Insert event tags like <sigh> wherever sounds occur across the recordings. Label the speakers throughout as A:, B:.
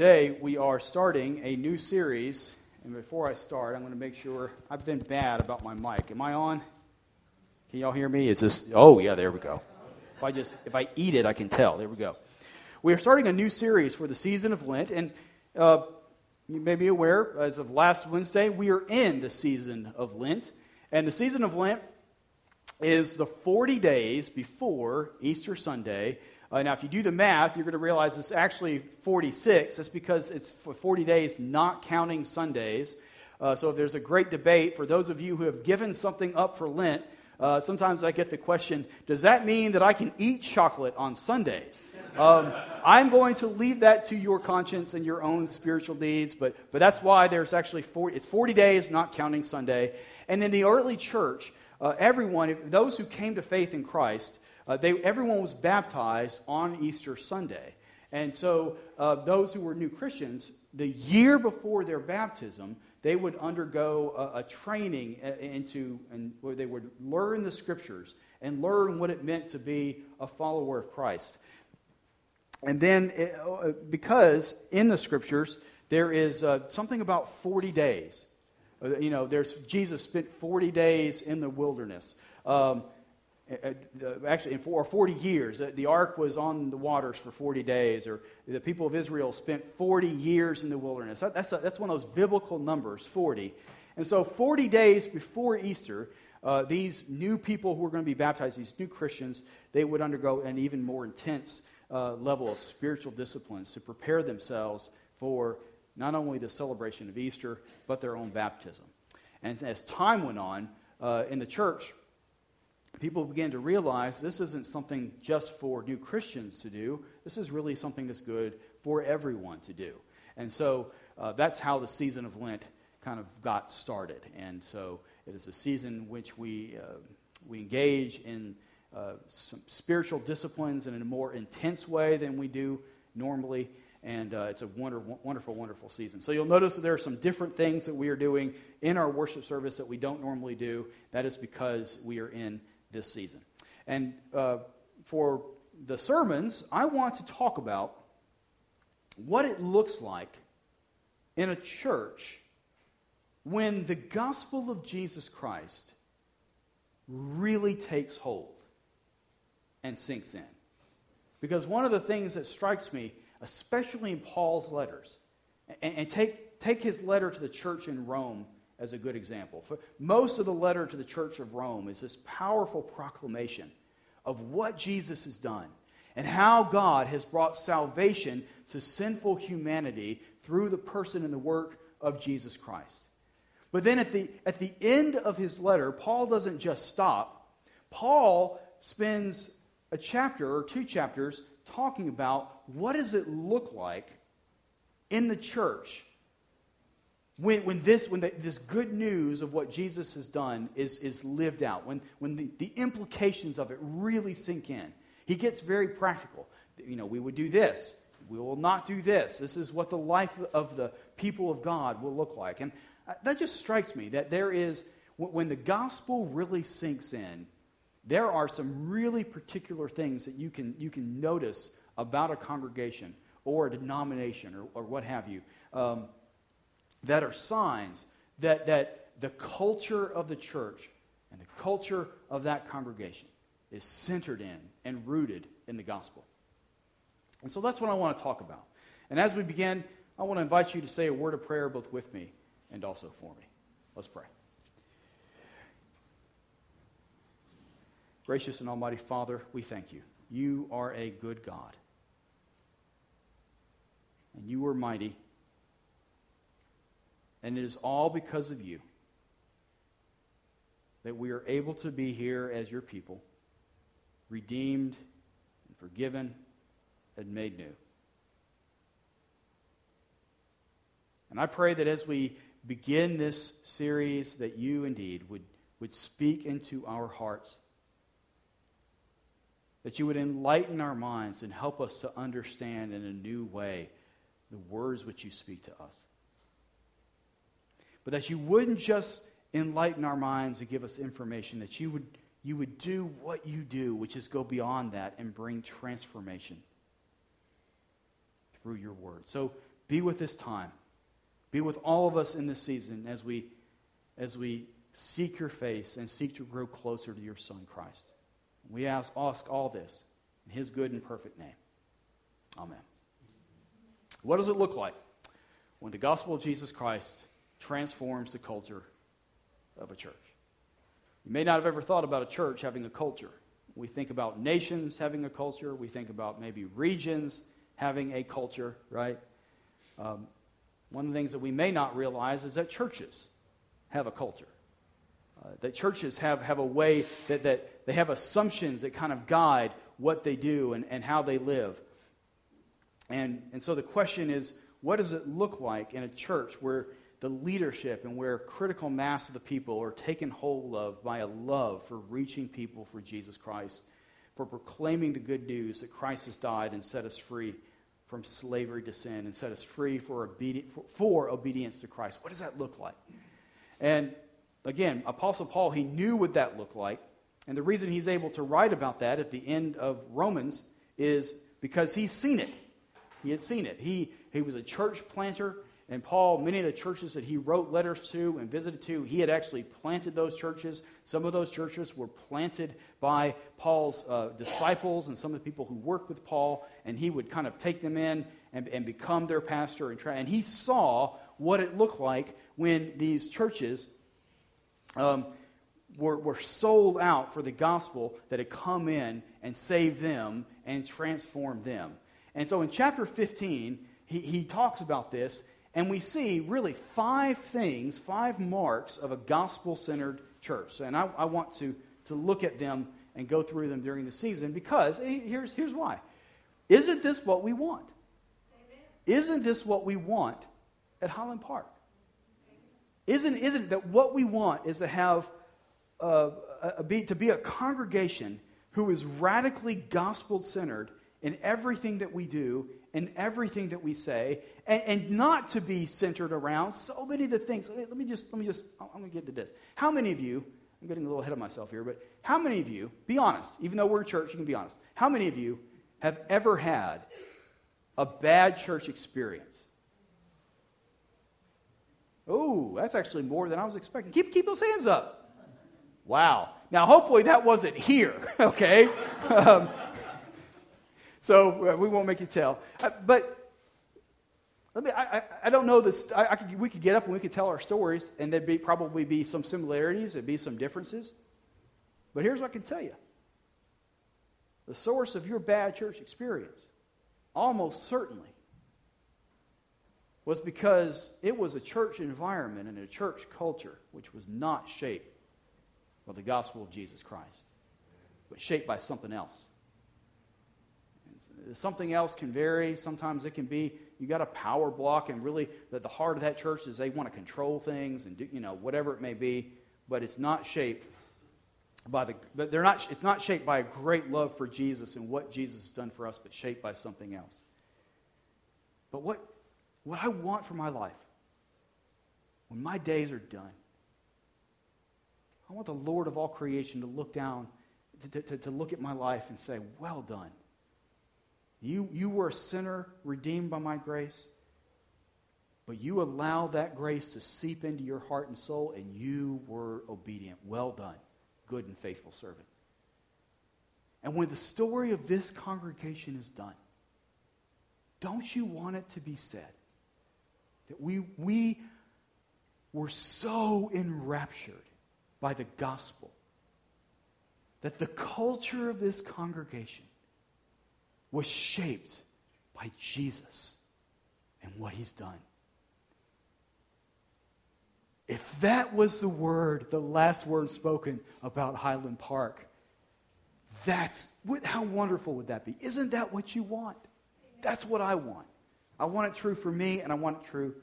A: Today, we are starting a new series. And before I start, I'm going to make sure I've been bad about my mic. Am I on? Can y'all hear me? Is this? Oh, yeah, there we go. If I just if I eat it, I can tell. There we go. We are starting a new series for the season of Lent, and uh, you may be aware, as of last Wednesday, we are in the season of Lent, and the season of Lent is the 40 days before Easter Sunday uh, now, if you do the math, you're going to realize it's actually 46. That's because it's for 40 days, not counting Sundays. Uh, so, if there's a great debate for those of you who have given something up for Lent, uh, sometimes I get the question Does that mean that I can eat chocolate on Sundays? <laughs> Um, I'm going to leave that to your conscience and your own spiritual needs, but, but that's why there's actually 40, it's 40 days, not counting Sunday. And in the early church, uh, everyone, those who came to faith in Christ, uh, they, everyone was baptized on Easter Sunday. And so uh, those who were new Christians, the year before their baptism, they would undergo a, a training into, and where they would learn the scriptures and learn what it meant to be a follower of Christ. And then, uh, because in the scriptures, there is uh, something about 40 days. Uh, you know, there's Jesus spent 40 days in the wilderness. Um, actually, in for 40 years, uh, the ark was on the waters for 40 days, or the people of Israel spent 40 years in the wilderness. That's, a, that's one of those biblical numbers, 40. And so, 40 days before Easter, uh, these new people who were going to be baptized, these new Christians, they would undergo an even more intense uh, level of spiritual disciplines to prepare themselves for not only the celebration of Easter, but their own baptism. And as time went on uh, in the church, people began to realize this isn't something just for new Christians to do. This is really something that's good for everyone to do. And so uh, that's how the season of Lent kind of got started. And so it is a season in which we, uh, we engage in uh, some spiritual disciplines in a more intense way than we do normally. And uh, it's a wonder, wonderful, wonderful season. So you'll notice that there are some different things that we are doing in our worship service that we don't normally do. That is because we are in this season. And uh, for the sermons, I want to talk about what it looks like in a church when the gospel of Jesus Christ really takes hold and sinks in. Because one of the things that strikes me, especially in Paul's letters, and, and take, take his letter to the church in Rome as a good example. For most of the letter to the church of Rome is this powerful proclamation of what Jesus has done and how God has brought salvation to sinful humanity through the person and the work of Jesus Christ. But then at the, at the end of his letter, Paul doesn't just stop. Paul spends a chapter or two chapters talking about what does it look like in the church when, when, this, when the, this good news of what Jesus has done is, is lived out, when, when the, the implications of it really sink in, he gets very practical. You know, we would do this, we will not do this. This is what the life of the people of God will look like. And uh, that just strikes me that there is, when the gospel really sinks in, there are some really particular things that you can, you can notice about a congregation or a denomination or, or what have you. Um, that are signs that, that the culture of the church and the culture of that congregation is centered in and rooted in the gospel. And so that's what I want to talk about. And as we begin, I want to invite you to say a word of prayer both with me and also for me. Let's pray. Gracious and Almighty Father, we thank you. You are a good God. And you are mighty and it is all because of you that we are able to be here as your people, redeemed and forgiven and made new. And I pray that as we begin this series, that you indeed would, would speak into our hearts, that you would enlighten our minds and help us to understand in a new way the words which you speak to us but that you wouldn't just enlighten our minds and give us information, that you would, you would do what you do, which is go beyond that and bring transformation through your word. So be with this time. Be with all of us in this season as we, as we seek your face and seek to grow closer to your Son, Christ. We ask, ask all this in his good and perfect name. Amen. What does it look like when the gospel of Jesus Christ transforms the culture of a church? You may not have ever thought about a church having a culture. We think about nations having a culture. We think about maybe regions having a culture, right? Um, one of the things that we may not realize is that churches have a culture. Uh, that churches have, have a way that, that they have assumptions that kind of guide what they do and, and how they live. And, and so the question is what does it look like in a church where the leadership and where critical mass of the people are taken hold of by a love for reaching people for Jesus Christ, for proclaiming the good news that Christ has died and set us free from slavery to sin and set us free for, for, for obedience to Christ. What does that look like? And again, Apostle Paul, he knew what that looked like. And the reason he's able to write about that at the end of Romans is because he's seen it. He had seen it. He, he was a church planter, and Paul, many of the churches that he wrote letters to and visited to, he had actually planted those churches. Some of those churches were planted by Paul's uh, disciples and some of the people who worked with Paul, and he would kind of take them in and, and become their pastor. And, try, and he saw what it looked like when these churches um, were, were sold out for the gospel that had come in and saved them and transformed them. And so in chapter 15, he, he talks about this, and we see really five things, five marks of a gospel centered church. And I, I, want to, to look at them and go through them during the season because here's, here's why. Isn't this what we want? Amen. Isn't this what we want at Highland Park? Isn't, isn't that what we want is to have uh, a, a, be, to be a congregation who is radically gospel centered in everything that we do, in everything that we say, and, and not to be centered around so many of the things. Let me just, let me just, I'm going to get to this. How many of you, I'm getting a little ahead of myself here, but how many of you, be honest, even though we're in church, you can be honest, how many of you have ever had a bad church experience? Oh, that's actually more than I was expecting. Keep, keep those hands up. Wow. Now, hopefully that wasn't here, <laughs> okay? Um, so uh, we won't make you tell. Uh, but let me, I, I, I don't know this. I, I could, we could get up and we could tell our stories, and there'd be, probably be some similarities, there'd be some differences. But here's what I can tell you the source of your bad church experience, almost certainly, was because it was a church environment and a church culture which was not shaped by the gospel of Jesus Christ, but shaped by something else. Something else can vary. Sometimes it can be you got a power block, and really the, heart of that church is they want to control things and do, you know whatever it may be, but it's not shaped by the. But they're not. It's not shaped by a great love for Jesus and what Jesus has done for us, but shaped by something else. But what what I want for my life when my days are done, I want the Lord of all creation to look down, to, to, to look at my life and say, Well done. You, you were a sinner redeemed by my grace, but you allowed that grace to seep into your heart and soul, and you were obedient. Well done, good and faithful servant. And when the story of this congregation is done, don't you want it to be said that we, we were so enraptured by the gospel that the culture of this congregation was shaped by Jesus and what he's done. If that was the word, the last word spoken about Highland Park, that's what, how wonderful would that be? Isn't that what you want? That's what I want. I want it true for me, and I want it true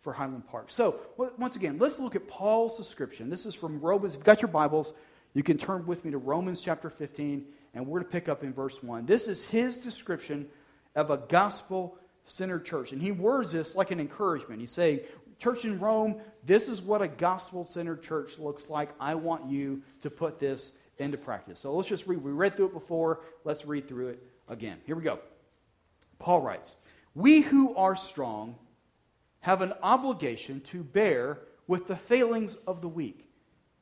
A: for Highland Park. So, once again, let's look at Paul's description. This is from Romans. If you've got your Bibles, you can turn with me to Romans chapter 15 and we're to pick up in verse 1. This is his description of a gospel centered church. And he words this like an encouragement. He's saying, Church in Rome, this is what a gospel centered church looks like. I want you to put this into practice. So let's just read. We read through it before. Let's read through it again. Here we go. Paul writes We who are strong have an obligation to bear with the failings of the weak.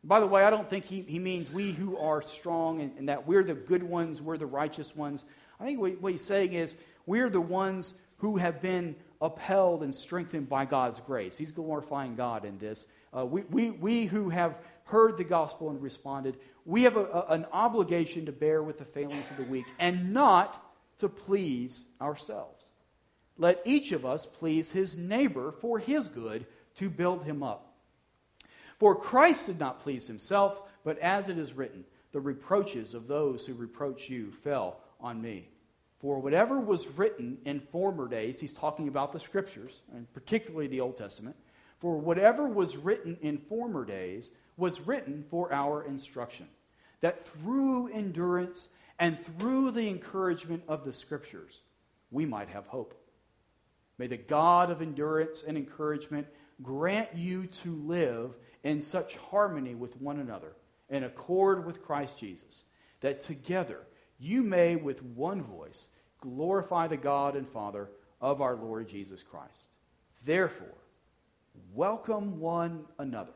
A: By the way, I don't think he, he means we who are strong and, and that we're the good ones, we're the righteous ones. I think what, what he's saying is we're the ones who have been upheld and strengthened by God's grace. He's glorifying God in this. Uh, we, we, we who have heard the gospel and responded, we have a, a, an obligation to bear with the failings of the weak and not to please ourselves. Let each of us please his neighbor for his good to build him up. For Christ did not please himself, but as it is written, the reproaches of those who reproach you fell on me. For whatever was written in former days, he's talking about the scriptures, and particularly the Old Testament, for whatever was written in former days was written for our instruction, that through endurance and through the encouragement of the scriptures, we might have hope. May the God of endurance and encouragement grant you to live in such harmony with one another, in accord with Christ Jesus, that together you may with one voice glorify the God and Father of our Lord Jesus Christ. Therefore, welcome one another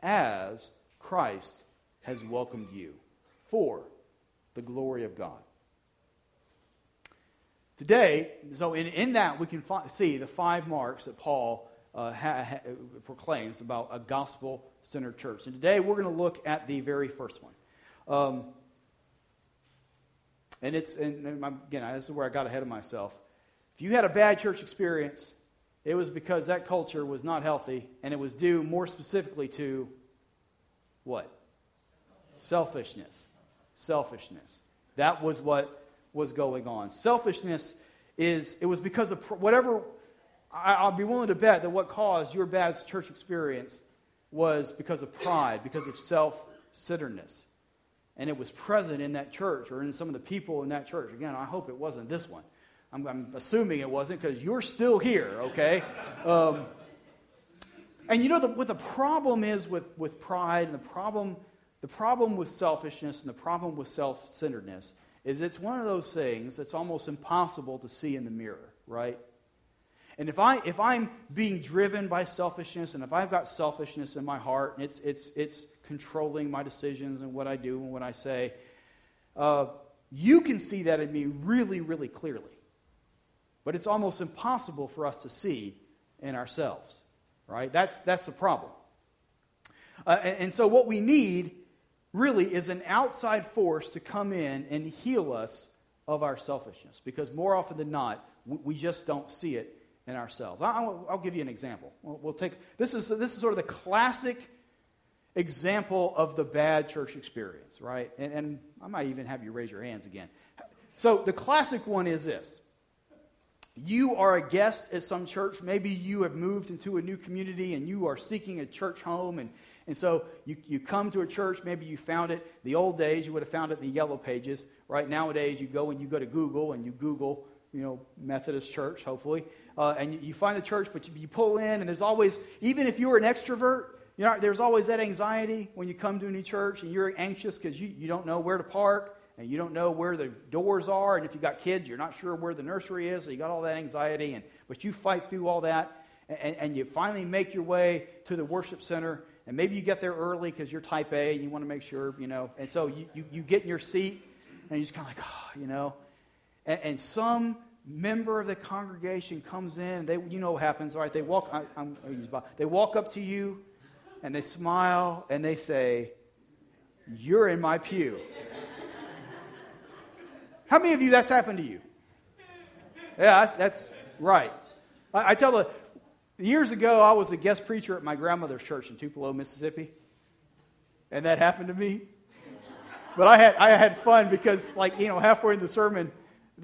A: as Christ has welcomed you for the glory of God. Today, so in, in that we can fi- see the five marks that Paul uh, ha, ha, proclaims about a gospel centered church. And today we're going to look at the very first one. Um, and it's, and, and again, this is where I got ahead of myself. If you had a bad church experience, it was because that culture was not healthy, and it was due more specifically to what? Selfishness. Selfishness. That was what was going on. Selfishness is, it was because of whatever, I, will be willing to bet that what caused your bad church experience was because of pride, because of self centeredness and it was present in that church or in some of the people in that church. Again, I hope it wasn't this one. I'm, I'm assuming it wasn't because you're still here, okay? Um, and you know the, what the problem is with, with pride and the problem, the problem with selfishness and the problem with self centeredness is it's one of those things that's almost impossible to see in the mirror, right? And if, I, if I'm being driven by selfishness and if I've got selfishness in my heart and it's, it's, it's controlling my decisions and what I do and what I say, uh, you can see that in me really, really clearly. But it's almost impossible for us to see in ourselves, right? That's, that's the problem. Uh, and, and so, what we need really is an outside force to come in and heal us of our selfishness because more often than not, we just don't see it in ourselves. I'll, I'll give you an example. We'll, we'll, take this is this is sort of the classic example of the bad church experience, right? And, and I might even have you raise your hands again. So the classic one is this. You are a guest at some church. Maybe you have moved into a new community and you are seeking a church home. And, and so you, you come to a church. Maybe you found it. The old days, you would have found it in the yellow pages. Right nowadays, you go and you go to Google and you Google, you know, Methodist church, hopefully uh, and you, find the church, but you, you pull in, and there's always, even if you're an extrovert, you know, there's always that anxiety when you come to a new church and you're anxious because you, you don't know where to park and you don't know where the doors are. And if you've got kids, you're not sure where the nursery is. So you got all that anxiety. And, but you fight through all that and, and you finally make your way to the worship center. And maybe you get there early because you're type A and you want to make sure, you know. And so you, you, you get in your seat and you're just kind of like, oh, you know. And, and some member of the congregation comes in, they, you know what happens, right? They walk, I, I'm, they walk up to you and they smile and they say, You're in my pew. How many of you that's happened to you? Yeah, that's, that's right. I, I, tell the years ago I was a guest preacher at my grandmother's church in Tupelo, Mississippi, and that happened to me. But I had I had fun because, like you know, halfway in the sermon,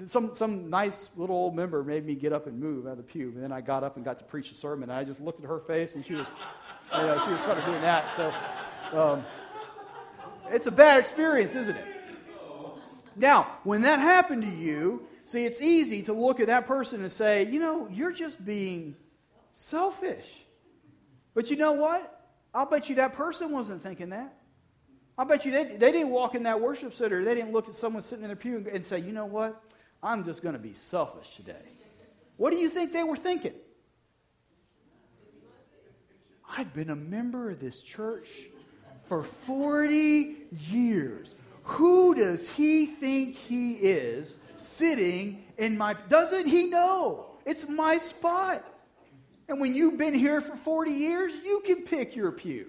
A: some, some nice little old member made me get up and move out of the pew. And then I got up and got to preach a sermon. And I just looked at her face, and she was, <laughs> you know, she was sort of doing that. So um, it's a bad experience, isn't it? Now, when that happened to you, see, it's easy to look at that person and say, you know, you're just being selfish. But you know what? I'll bet you that person wasn't thinking that. I bet you they, they didn't walk in that worship center. They didn't look at someone sitting in their pew and say, you know what? I'm just going to be selfish today. What do you think they were thinking? I've been a member of this church for 40 years. Who does he think he is sitting in my. Doesn't he know? It's my spot. And when you've been here for 40 years, you can pick your pew.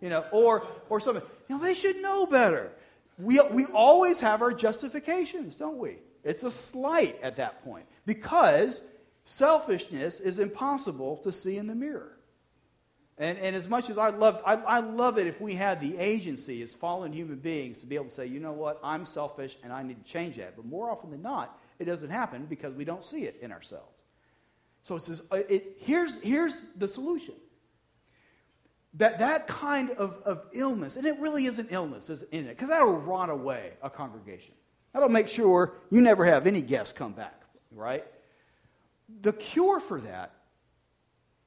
A: You know, or, or something. You know, they should know better. We, we always have our justifications, don't we? It's a slight at that point because selfishness is impossible to see in the mirror. And, and as much as I love, I, I love it if we had the agency as fallen human beings to be able to say, you know what, I'm selfish and I need to change that. But more often than not, it doesn't happen because we don't see it in ourselves. So it says, uh, it, here's, here's the solution. That, that kind of, of illness, and it really is an illness, isn't it? Because that'll rot away a congregation. That'll make sure you never have any guests come back, right? The cure for that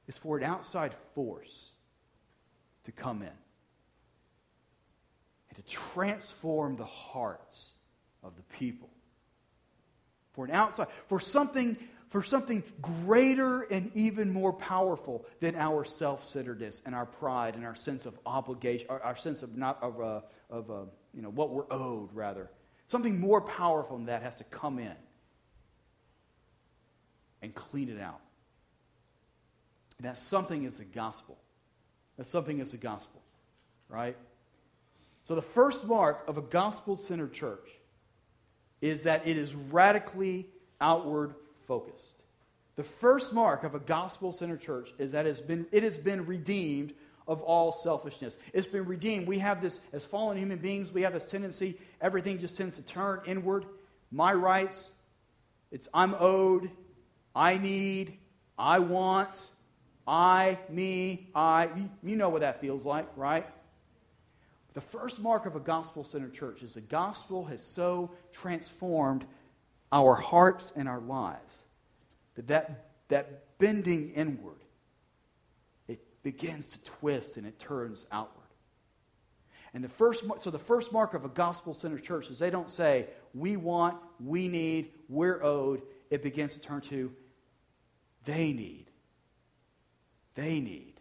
A: is for an outside force to come in and to transform the hearts of the people. For an outside, for something, for something greater and even more powerful than our self-centeredness and our pride and our sense of obligation, our, our sense of not of, uh, of uh, you know what we're owed, rather. Something more powerful than that has to come in and clean it out. That something is the gospel. That something is the gospel, right? So the first mark of a gospel centered church is that it is radically outward focused. The first mark of a gospel centered church is that it's been, it has been redeemed of all selfishness. It's been redeemed. We have this, as fallen human beings, we have this tendency, everything just tends to turn inward. My rights, it's I'm owed, I need, I want, I, me, I. You know what that feels like, right? The first mark of a gospel centered church is the gospel has so transformed our hearts and our lives that that, that bending inward, begins to twist and it turns outward. And the first, so the first mark of a gospel centered church is they don't say, we want, we need, we're owed. It begins to turn to, they need. They need.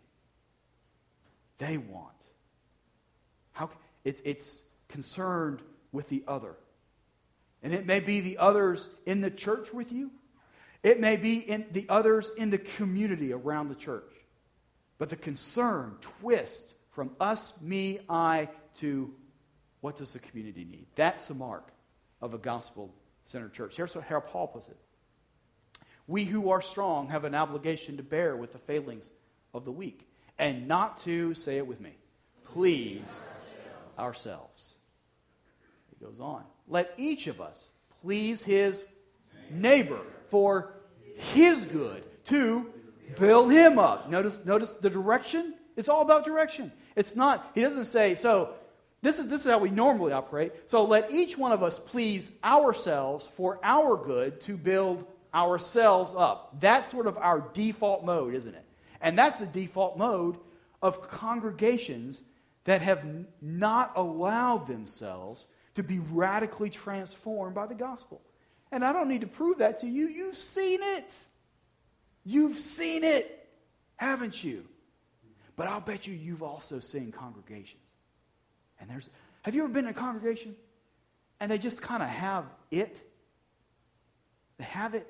A: They want. How, it's, it's concerned with the other. And it may be the others in the church with you. It may be in the others in the community around the church. But the concern twists from us, me, I to what does the community need? That's the mark of a gospel centered church. Here's how Paul puts it We who are strong have an obligation to bear with the failings of the weak, and not to, say it with me, please ourselves. He goes on. Let each of us please his neighbor for his good to build him up. Notice, notice the direction? It's all about direction. It's not, he doesn't say, so this is, this is how we normally operate. So let each one of us please ourselves for our good to build ourselves up. That's sort of our default mode, isn't it? And that's the default mode of congregations that have not allowed themselves to be radically transformed by the gospel. And I don't need to prove that to you. You've seen it. You've seen it, haven't you? But I'll bet you you've also seen congregations. And there's have you ever been in a congregation and they just kind of have it? They have it,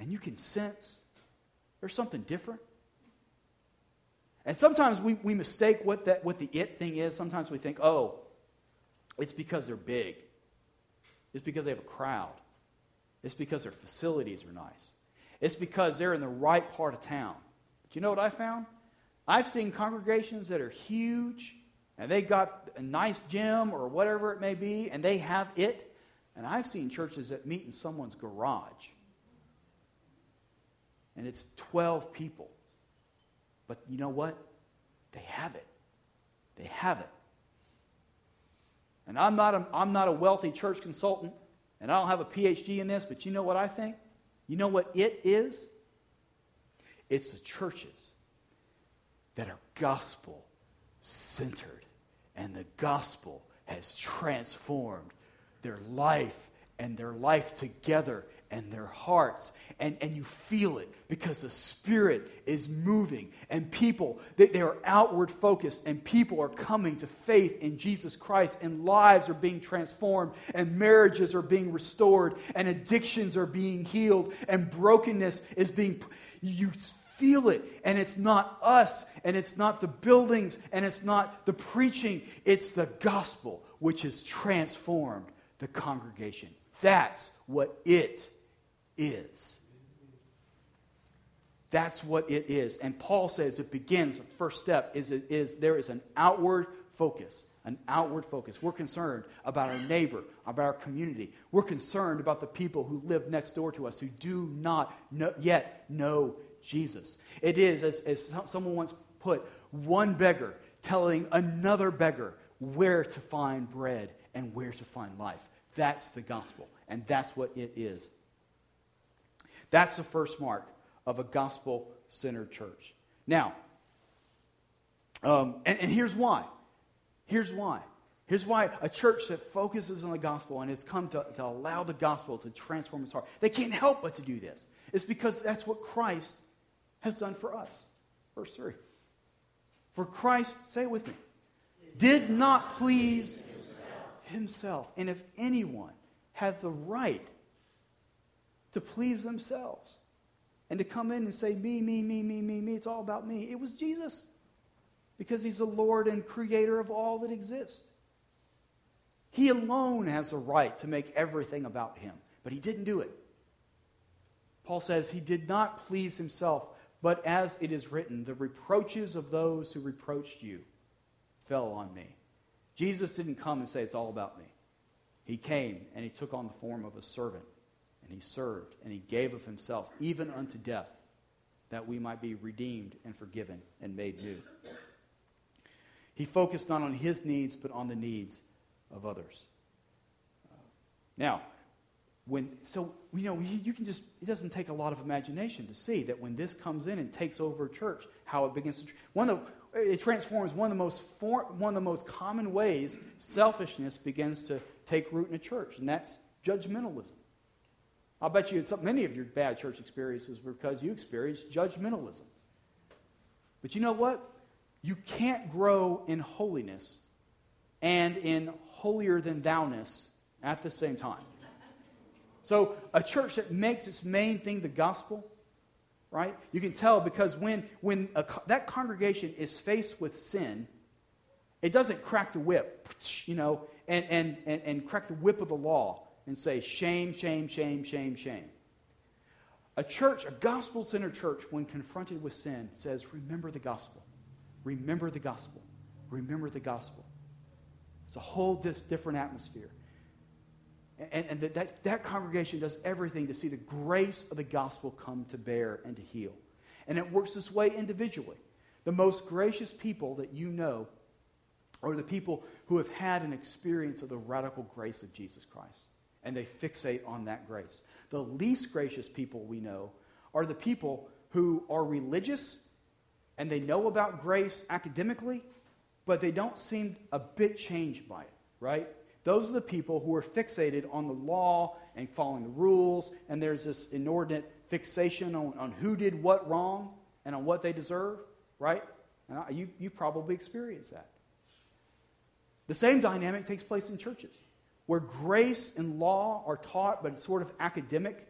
A: and you can sense there's something different. And sometimes we, we mistake what, that, what the it thing is. Sometimes we think, oh, it's because they're big. It's because they have a crowd. It's because their facilities are nice. It's because they're in the right part of town. But you know what I found? I've seen congregations that are huge and they got a nice gym or whatever it may be and they have it. And I've seen churches that meet in someone's garage. And it's 12 people. But you know what? They have it. They have it. And I'm not a, I'm not a wealthy church consultant, and I don't have a PhD in this, but you know what I think? You know what it is? It's the churches that are gospel centered, and the gospel has transformed their life and their life together and their hearts. And, and you feel it because the Spirit is moving. And people, they, they are outward focused, and people are coming to faith in Jesus Christ, and lives are being transformed, and marriages are being restored, and addictions are being healed, and brokenness is being. You feel it. And it's not us, and it's not the buildings, and it's not the preaching. It's the gospel, which has transformed the congregation. That's what it is. That's what it is. And Paul says it begins, the first step is, is there is an outward focus. An outward focus. We're concerned about our neighbor, about our community. We're concerned about the people who live next door to us who do not know, yet know Jesus. It is, as, as someone once put, one beggar telling another beggar where to find bread and where to find life. That's the gospel, and that's what it is. That's the first mark of a gospel centered church. Now, um, and, and here's why. Here's why. Here's why a church that focuses on the gospel and has come to, to allow the gospel to transform its heart, they can't help but to do this. It's because that's what Christ has done for us. Verse 3. For Christ, say it with me, did not please himself. And if anyone had the right to please themselves and to come in and say, me, me, me, me, me, me, it's all about me, it was Jesus. Because he's the Lord and creator of all that exists. He alone has the right to make everything about him, but he didn't do it. Paul says he did not please himself, but as it is written, the reproaches of those who reproached you fell on me. Jesus didn't come and say, It's all about me. He came and he took on the form of a servant, and he served, and he gave of himself, even unto death, that we might be redeemed and forgiven and made new. He focused not on his needs, but on the needs of others. Uh, now, when so you know you can just it doesn't take a lot of imagination to see that when this comes in and takes over a church how it begins to one of the it transforms one of the most one of the most common ways selfishness begins to take root in a church and that's judgmentalism i'll bet you some, many of your bad church experiences were because you experienced judgmentalism. But you know what? You can't grow in holiness and in holier than thou-ness at the same time. So, a church that makes its main thing the gospel, right? You can tell because when, when a, that congregation is faced with sin, it doesn't crack the whip, you know, and, and, and, and crack the whip of the law and say, shame, shame, shame, shame, shame. A church, a gospel centered church, when confronted with sin, says, Remember the gospel. Remember the gospel. Remember the gospel. It's a whole dis- different atmosphere. And, and that, that, that congregation does everything to see the grace of the gospel come to bear and to heal. And it works this way individually. The most gracious people that you know are the people who have had an experience of the radical grace of Jesus Christ. And they fixate on that grace. The least gracious people we know are the people who are religious and they know about grace academically, but they don't seem a bit changed by it, right? Those are the people who are fixated on the law and following the rules, and there's this inordinate fixation on, on who did what wrong and on what they deserve, right? And I, you, you probably experienced that. The same dynamic takes place in churches, where grace and law are taught, but it's sort of academic.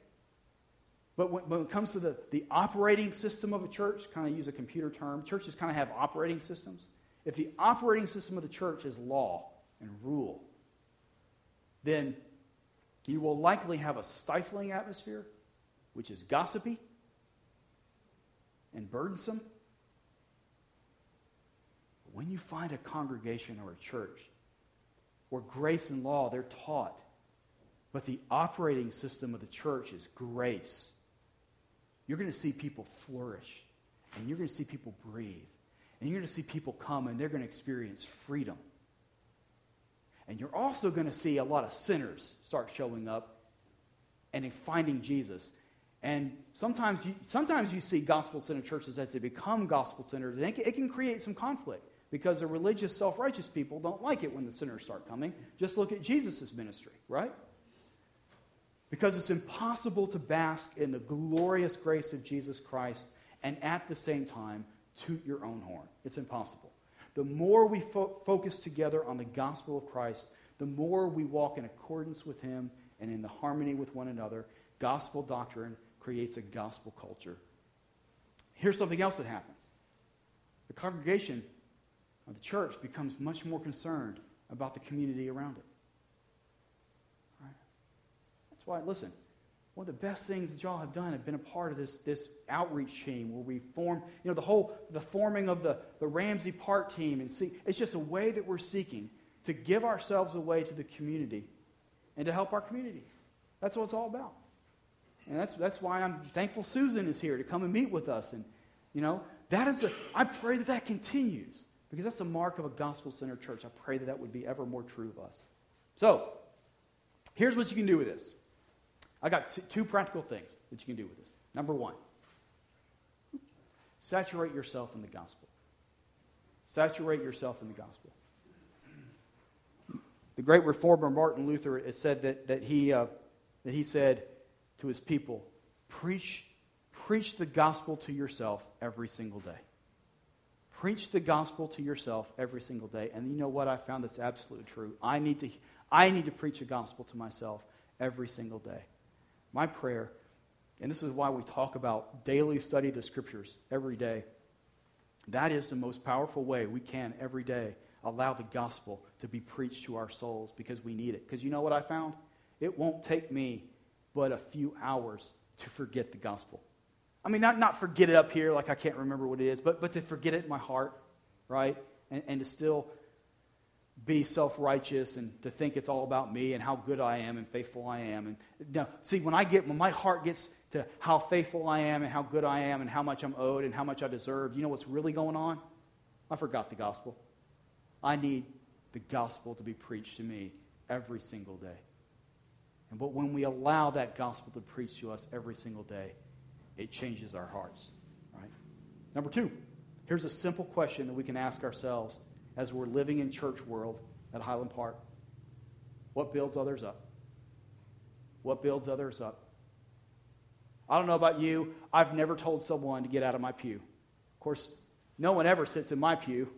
A: But when, when it comes to the, the operating system of a church, kind of use a computer term, churches kind of have operating systems. If the operating system of the church is law and rule, then you will likely have a stifling atmosphere, which is gossipy and burdensome. When you find a congregation or a church where grace and law, they're taught, but the operating system of the church is grace, you're going to see people flourish, and you're going to see people breathe, and you're going to see people come, and they're going to experience freedom. And you're also going to see a lot of sinners start showing up and in finding Jesus. And sometimes you, sometimes you see gospel centered churches as they become gospel centered, and it can create some conflict because the religious, self righteous people don't like it when the sinners start coming. Just look at Jesus' ministry, right? Because it's impossible to bask in the glorious grace of Jesus Christ and at the same time toot your own horn. It's impossible. The more we fo- focus together on the gospel of Christ, the more we walk in accordance with Him and in the harmony with one another. Gospel doctrine creates a gospel culture. Here's something else that happens the congregation the church becomes much more concerned about the community around it. Right? That's why, listen, one of the best things that y'all have done have been a part of this, this outreach team where we form, you know, the whole, the forming of the, the Ramsey Park team. And see, it's just a way that we're seeking to give ourselves away to the community and to help our community. That's what it's all about. And that's, that's why I'm thankful Susan is here to come and meet with us. And, you know, that is a, I pray that that continues because that's a mark of a gospel centered church. I pray that that would be ever more true of us. So, here's what you can do with this. I got t- two practical things that you can do with this. Number one, saturate yourself in the gospel. Saturate yourself in the gospel. The great reformer Martin Luther said that, that, he, uh, that he said to his people, preach, preach the gospel to yourself every single day. Preach the gospel to yourself every single day. And you know what? I found that's absolutely true. I need to, I need to preach the gospel to myself every single day. My prayer, and this is why we talk about daily study the scriptures every day, that is the most powerful way we can every day allow the gospel to be preached to our souls because we need it. Because you know what I found? It won't take me but a few hours to forget the gospel. I mean, not, not forget it up here like I can't remember what it is, but, but to forget it in my heart, right? And, and to still be self righteous and to think it's all about me and how good I am and faithful I am. And no, see, when I get, when my heart gets to how faithful I am and how good I am and how much I'm owed and how much I deserve, you know what's really going on? I forgot the gospel. I need the gospel to be preached to me every single day. And but when we allow that gospel to preach to us every single day, it changes our hearts. Right? Number two, here's a simple question that we can ask ourselves as we're living in church world at Highland Park. What builds others up? What builds others up? I don't know about you. I've never told someone to get out of my pew. Of course, no one ever sits in my pew.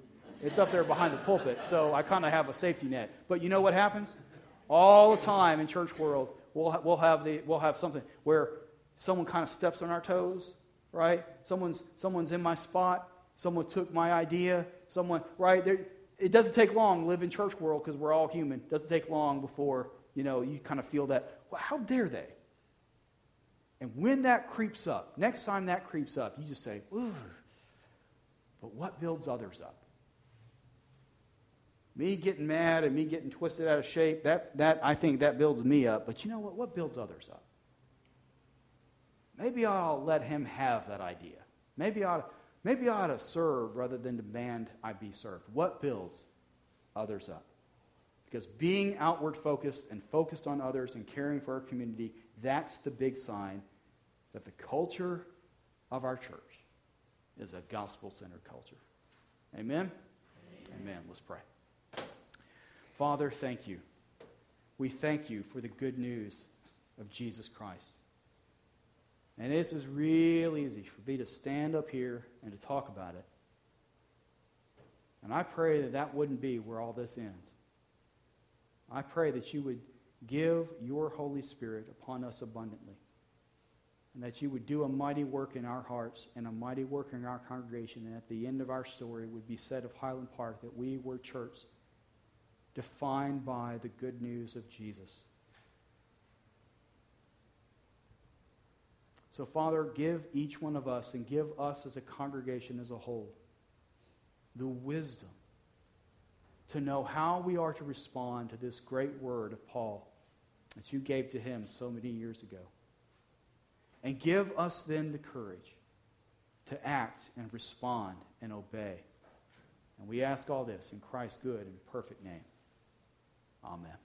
A: It's up there behind the pulpit, so I kind of have a safety net. But you know what happens? All the time in church world, we'll, we'll, have, the, we'll have something where someone kind of steps on our toes, right? Someone's, someone's in my spot. Someone took my idea. Someone, right? There, it doesn't take long live in church world because we're all human. It doesn't take long before, you know, you kind of feel that, well, how dare they? And when that creeps up, next time that creeps up, you just say, ooh. But what builds others up? Me getting mad and me getting twisted out of shape, that, that I think that builds me up. But you know what? What builds others up? Maybe I'll let him have that idea. Maybe I ought, maybe I ought to serve rather than demand I be served. What builds others up? Because being outward focused and focused on others and caring for our community, that's the big sign that the culture of our church is a gospel centered culture. Amen? Amen? Amen. Let's pray. Father, thank you. We thank you for the good news of Jesus Christ. And this is real easy for me to stand up here and to talk about it. And I pray that that wouldn't be where all this ends. I pray that you would give your Holy Spirit upon us abundantly. And that you would do a mighty work in our hearts and a mighty work in our congregation. And at the end of our story would be said of Highland Park that we were church defined by the good news of Jesus. So, Father, give each one of us and give us as a congregation as a whole the wisdom to know how we are to respond to this great word of Paul that you gave to him so many years ago. And give us then the courage to act and respond and obey. And we ask all this in Christ's good and perfect name. Amen.